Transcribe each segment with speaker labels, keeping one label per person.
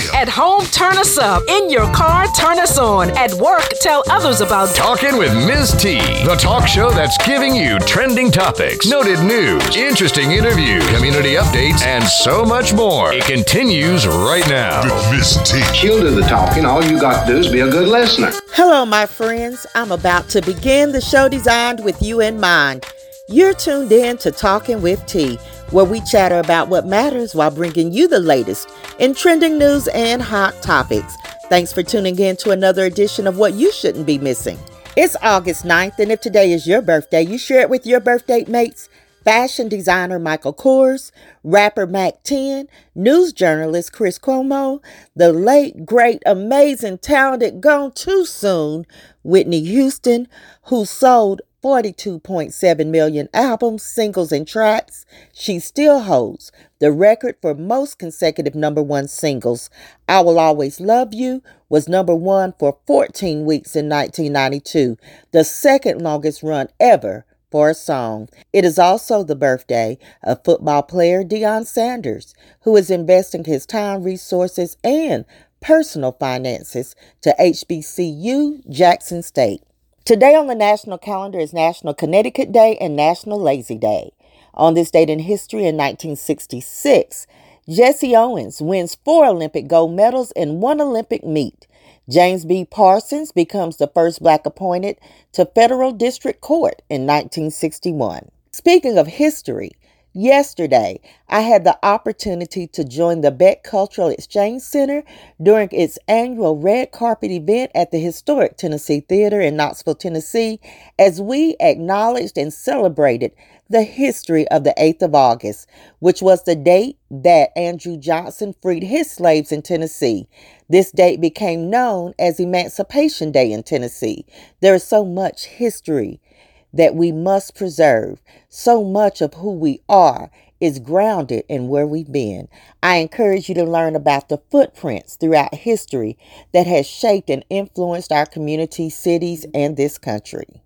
Speaker 1: still.
Speaker 2: At home, turn us up. In your car, turn us on. At work, tell others about
Speaker 3: Talking with Ms. T, the talk show that's giving you trending topics, noted news, interesting interviews, community updates, and so much more. It continues right now.
Speaker 1: With Miss T.
Speaker 4: She'll do the talking. All you got to do is be a good listener.
Speaker 5: Hello, my friends. I'm about to begin the show designed with you in mind. You're tuned in to Talking with T, where we chatter about what matters while bringing you the latest in trending news and hot topics. Thanks for tuning in to another edition of What You Shouldn't Be Missing. It's August 9th, and if today is your birthday, you share it with your birthday mates fashion designer Michael Kors, rapper Mack 10, news journalist Chris Cuomo, the late, great, amazing, talented, gone too soon Whitney Houston, who sold 42.7 million albums, singles, and tracks. She still holds the record for most consecutive number one singles. I Will Always Love You was number one for 14 weeks in 1992, the second longest run ever for a song. It is also the birthday of football player Deion Sanders, who is investing his time, resources, and personal finances to HBCU Jackson State. Today on the national calendar is National Connecticut Day and National Lazy Day. On this date in history in 1966, Jesse Owens wins four Olympic gold medals in one Olympic meet. James B. Parsons becomes the first black appointed to federal district court in 1961. Speaking of history, Yesterday, I had the opportunity to join the Beck Cultural Exchange Center during its annual red carpet event at the historic Tennessee Theater in Knoxville, Tennessee, as we acknowledged and celebrated the history of the 8th of August, which was the date that Andrew Johnson freed his slaves in Tennessee. This date became known as Emancipation Day in Tennessee. There is so much history that we must preserve. So much of who we are is grounded in where we've been. I encourage you to learn about the footprints throughout history that has shaped and influenced our community, cities, and this country.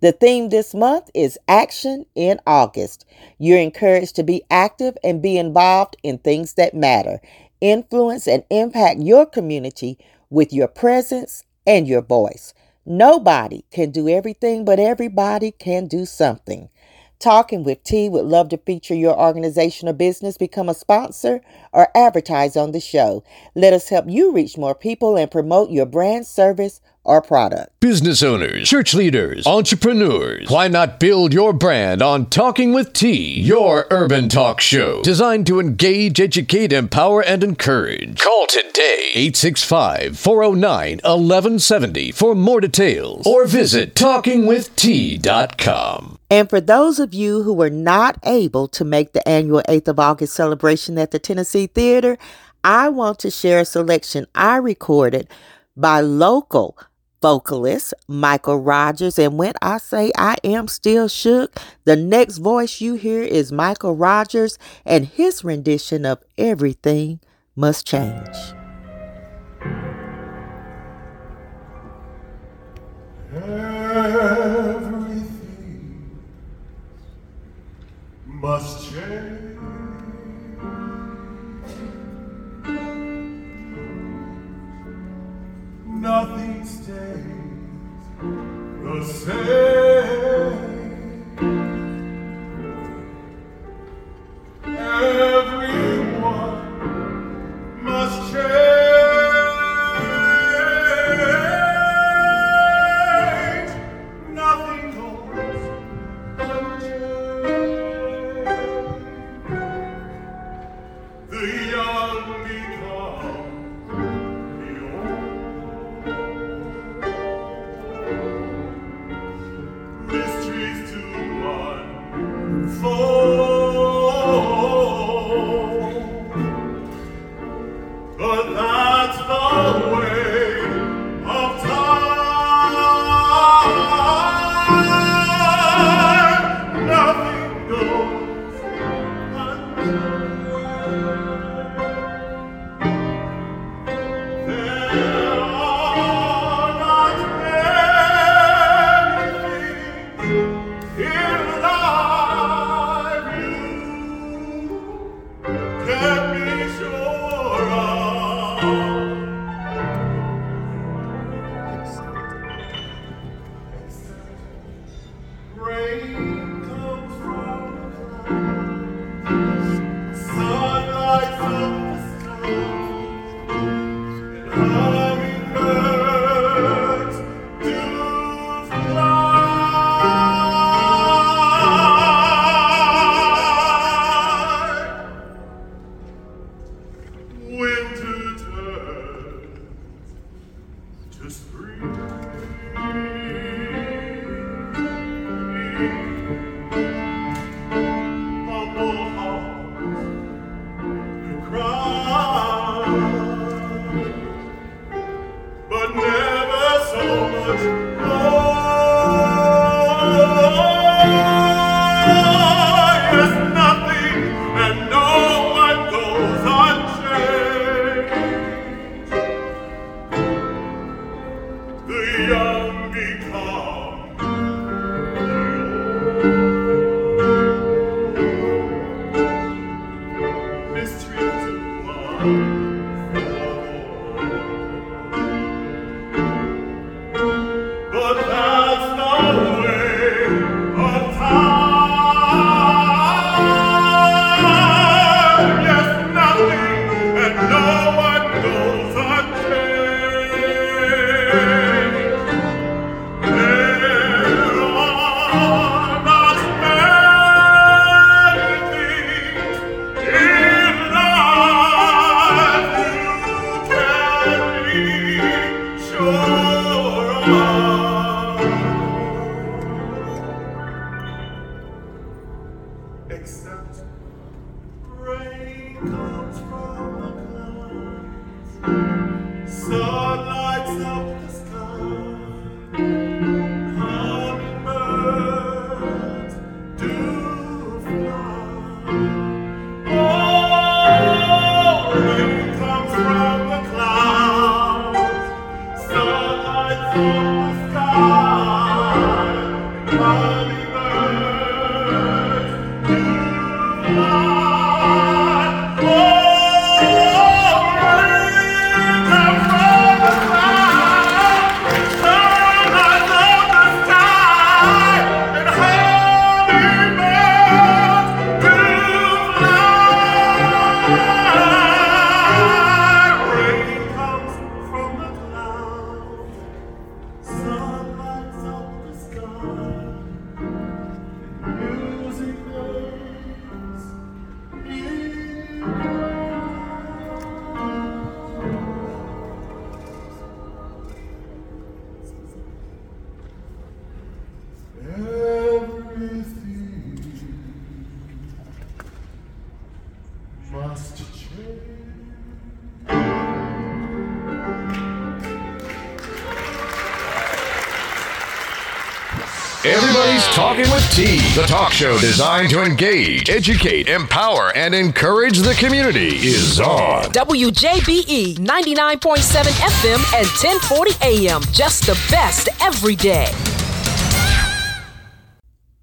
Speaker 5: The theme this month is Action in August. You're encouraged to be active and be involved in things that matter. Influence and impact your community with your presence and your voice. Nobody can do everything, but everybody can do something. Talking with T would love to feature your organization or business, become a sponsor, or advertise on the show. Let us help you reach more people and promote your brand, service, or product.
Speaker 3: Business owners, church leaders, entrepreneurs, why not build your brand on Talking with T, your urban talk show designed to engage, educate, empower, and encourage? Call today 865 409 1170 for more details or visit talkingwitht.com.
Speaker 5: And for those of you who were not able to make the annual 8th of August celebration at the Tennessee Theater, I want to share a selection I recorded by local vocalist Michael Rogers. And when I say I am still shook, the next voice you hear is Michael Rogers and his rendition of Everything Must Change.
Speaker 6: Everything must change. Nothing stays the same. Everyone must change. So
Speaker 3: Everybody's Talking with T, the talk show designed to engage, educate, empower, and encourage the community is on.
Speaker 2: WJBE 99.7 FM and 1040 AM. Just the best every day.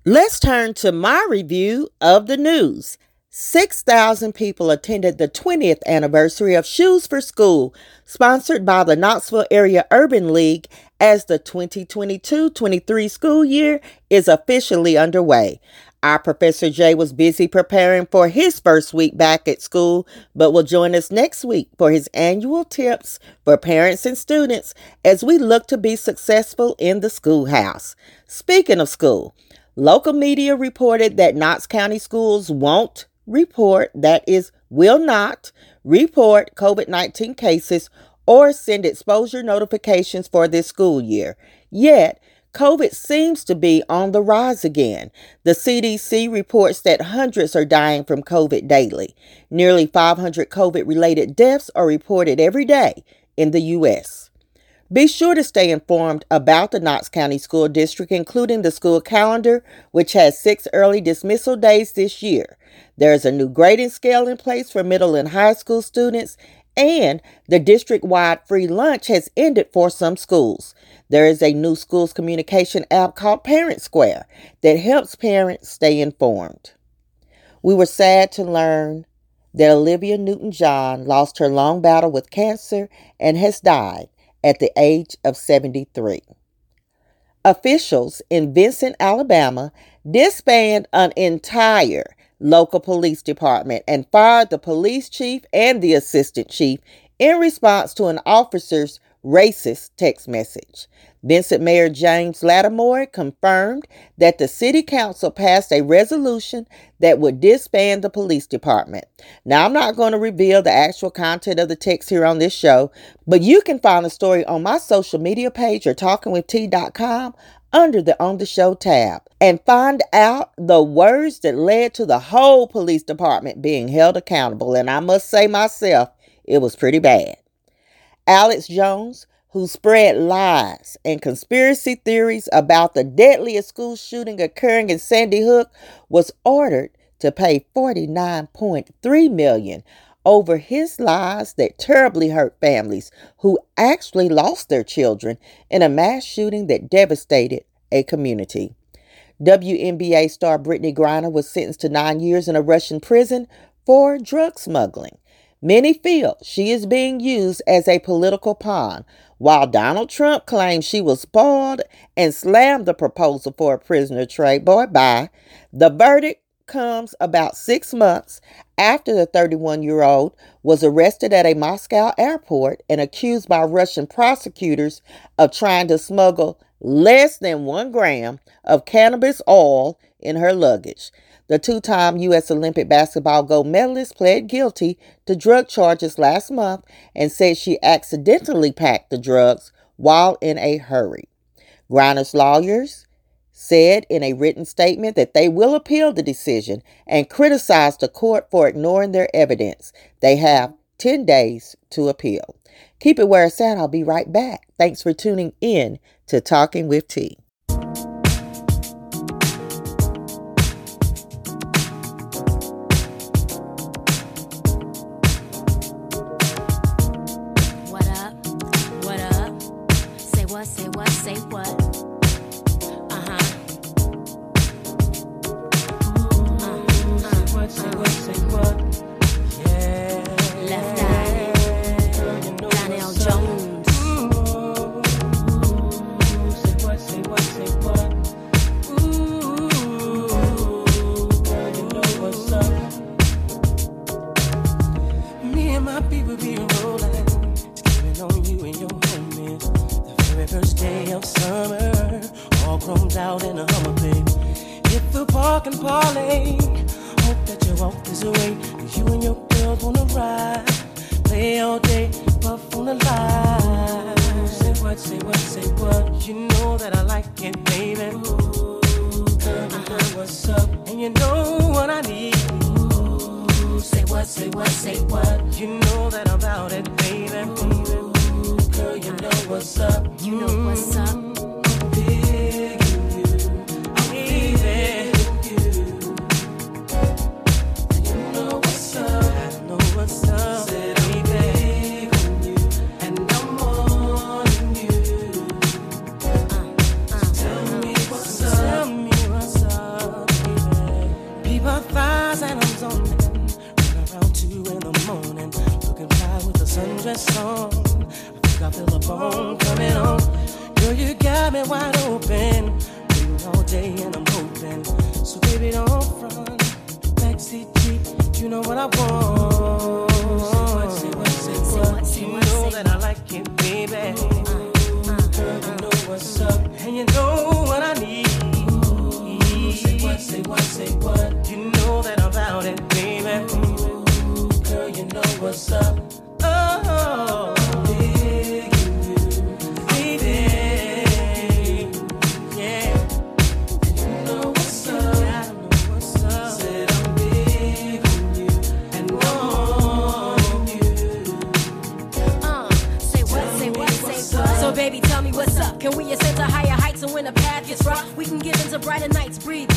Speaker 5: Let's turn to my review of the news. 6,000 people attended the 20th anniversary of Shoes for School, sponsored by the Knoxville Area Urban League, as the 2022 23 school year is officially underway. Our Professor Jay was busy preparing for his first week back at school, but will join us next week for his annual tips for parents and students as we look to be successful in the schoolhouse. Speaking of school, Local media reported that Knox County schools won't report, that is, will not report COVID 19 cases or send exposure notifications for this school year. Yet, COVID seems to be on the rise again. The CDC reports that hundreds are dying from COVID daily. Nearly 500 COVID related deaths are reported every day in the U.S. Be sure to stay informed about the Knox County School District, including the school calendar, which has six early dismissal days this year. There is a new grading scale in place for middle and high school students, and the district wide free lunch has ended for some schools. There is a new schools communication app called Parent Square that helps parents stay informed. We were sad to learn that Olivia Newton John lost her long battle with cancer and has died at the age of 73. Officials in Vincent, Alabama disbanded an entire local police department and fired the police chief and the assistant chief in response to an officer's racist text message. Vincent Mayor James Lattimore confirmed that the city council passed a resolution that would disband the police department. Now, I'm not going to reveal the actual content of the text here on this show, but you can find the story on my social media page or talkingwitht.com under the On the Show tab and find out the words that led to the whole police department being held accountable. And I must say myself, it was pretty bad. Alex Jones, who spread lies and conspiracy theories about the deadliest school shooting occurring in Sandy Hook, was ordered to pay 49.3 million over his lies that terribly hurt families who actually lost their children in a mass shooting that devastated a community. WNBA star Brittney Griner was sentenced to nine years in a Russian prison for drug smuggling. Many feel she is being used as a political pawn, while Donald Trump claims she was spoiled and slammed the proposal for a prisoner trade. Boy, bye. The verdict comes about six months after the 31 year old was arrested at a Moscow airport and accused by Russian prosecutors of trying to smuggle less than one gram of cannabis oil in her luggage. The two time U.S. Olympic basketball gold medalist pled guilty to drug charges last month and said she accidentally packed the drugs while in a hurry. Griner's lawyers said in a written statement that they will appeal the decision and criticize the court for ignoring their evidence. They have 10 days to appeal. Keep it where it's at. I'll be right back. Thanks for tuning in to Talking with T.
Speaker 1: what's so what, say what. You know that I'm about it, baby. Ooh, girl, you know what's up. Oh. baby, tell me what's up. Can we ascend to higher heights and when the path gets rough? We can get into brighter nights, breathe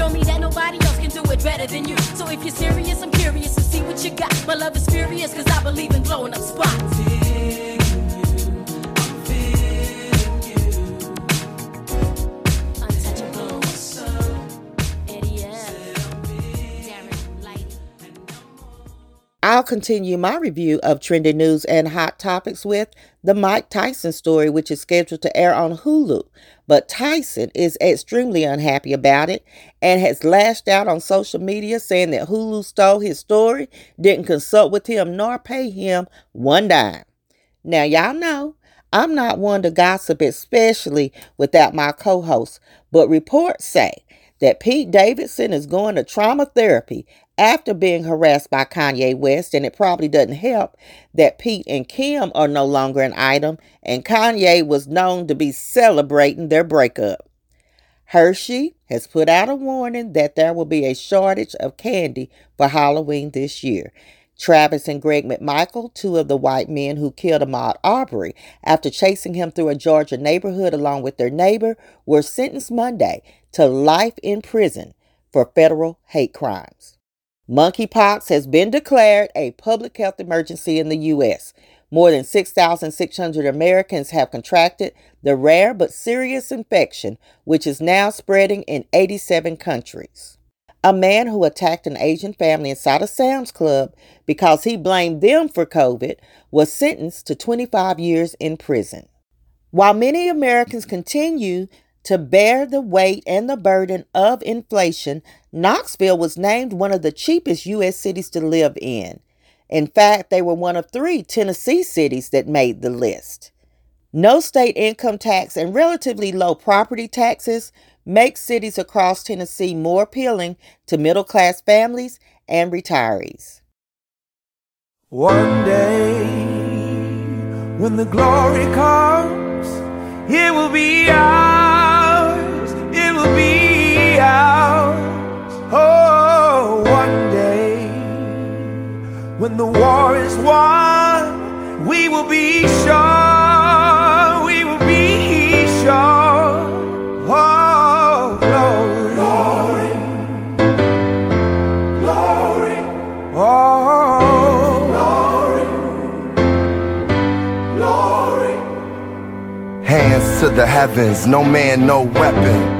Speaker 1: show me that nobody else can do it better than you. So if you're serious, I'm curious to see what you got. My love is furious, cause I believe in blowing up spots.
Speaker 5: I'll continue my review of trending news and hot topics with the Mike Tyson story, which is scheduled to air on Hulu. But Tyson is extremely unhappy about it and has lashed out on social media saying that Hulu stole his story, didn't consult with him, nor pay him one dime. Now, y'all know I'm not one to gossip, especially without my co host, but reports say that Pete Davidson is going to trauma therapy after being harassed by Kanye West, and it probably doesn't help that Pete and Kim are no longer an item, and Kanye was known to be celebrating their breakup. Hershey has put out a warning that there will be a shortage of candy for Halloween this year. Travis and Greg McMichael, two of the white men who killed Ahmaud Arbery after chasing him through a Georgia neighborhood along with their neighbor, were sentenced Monday to life in prison for federal hate crimes. Monkeypox has been declared a public health emergency in the U.S. More than 6,600 Americans have contracted the rare but serious infection, which is now spreading in 87 countries. A man who attacked an Asian family inside a Sam's Club because he blamed them for COVID was sentenced to 25 years in prison. While many Americans continue to bear the weight and the burden of inflation, Knoxville was named one of the cheapest U.S. cities to live in. In fact, they were one of three Tennessee cities that made the list. No state income tax and relatively low property taxes make cities across Tennessee more appealing to middle class families and retirees.
Speaker 7: One day, when the glory comes, it will be ours. The war is won, we will be sure. We will be sure. Oh, glory, glory, glory. Oh, glory, glory.
Speaker 8: Hands to the heavens, no man, no weapon.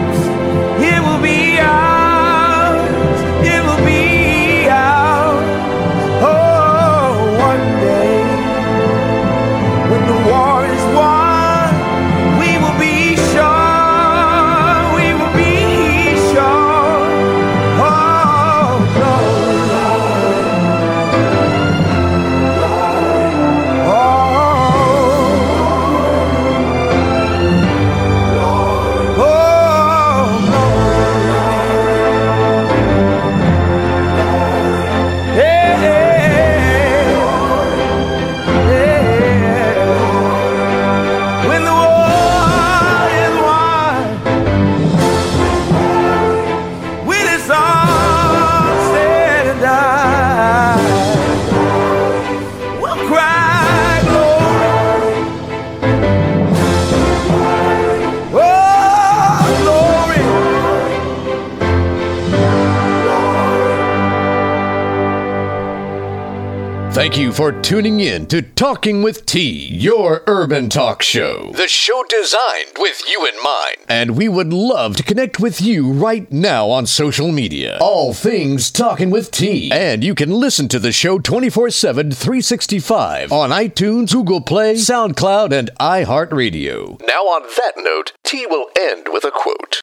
Speaker 3: Thank you for tuning in to Talking with T, your urban talk show. The show designed with you in mind. And we would love to connect with you right now on social media. All things Talking with T. And you can listen to the show 24 7, 365 on iTunes, Google Play, SoundCloud, and iHeartRadio. Now, on that note, T will end with a quote.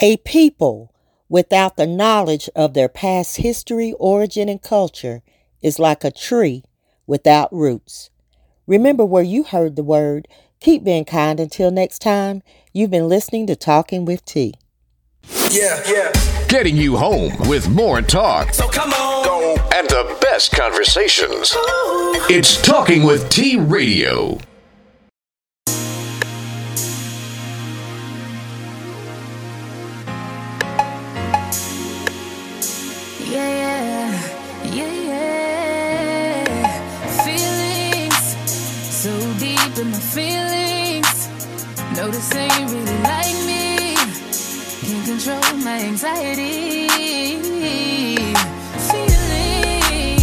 Speaker 5: A people without the knowledge of their past history, origin, and culture is like a tree without roots. Remember where you heard the word. Keep being kind until next time. You've been listening to Talking with T.
Speaker 8: Yeah, yeah.
Speaker 3: Getting you home with more talk
Speaker 8: So come on. Go.
Speaker 3: and the best conversations. It's Talking with T Radio.
Speaker 9: No, this ain't really like me. Can't control my anxiety. Feeling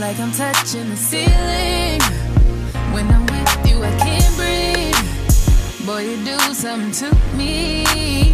Speaker 9: like I'm touching the ceiling. When I'm with you, I can't breathe. Boy, you do something to me.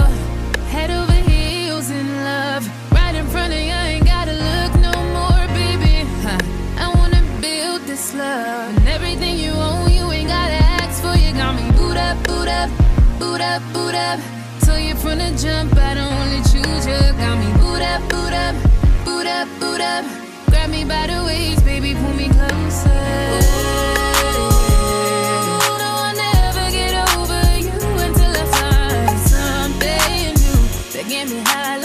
Speaker 9: you from the jump. I don't only choose you. Got me boot up, boot up, boot up, boot up. Grab me by the waist, baby, pull me closer. Ooh. get me high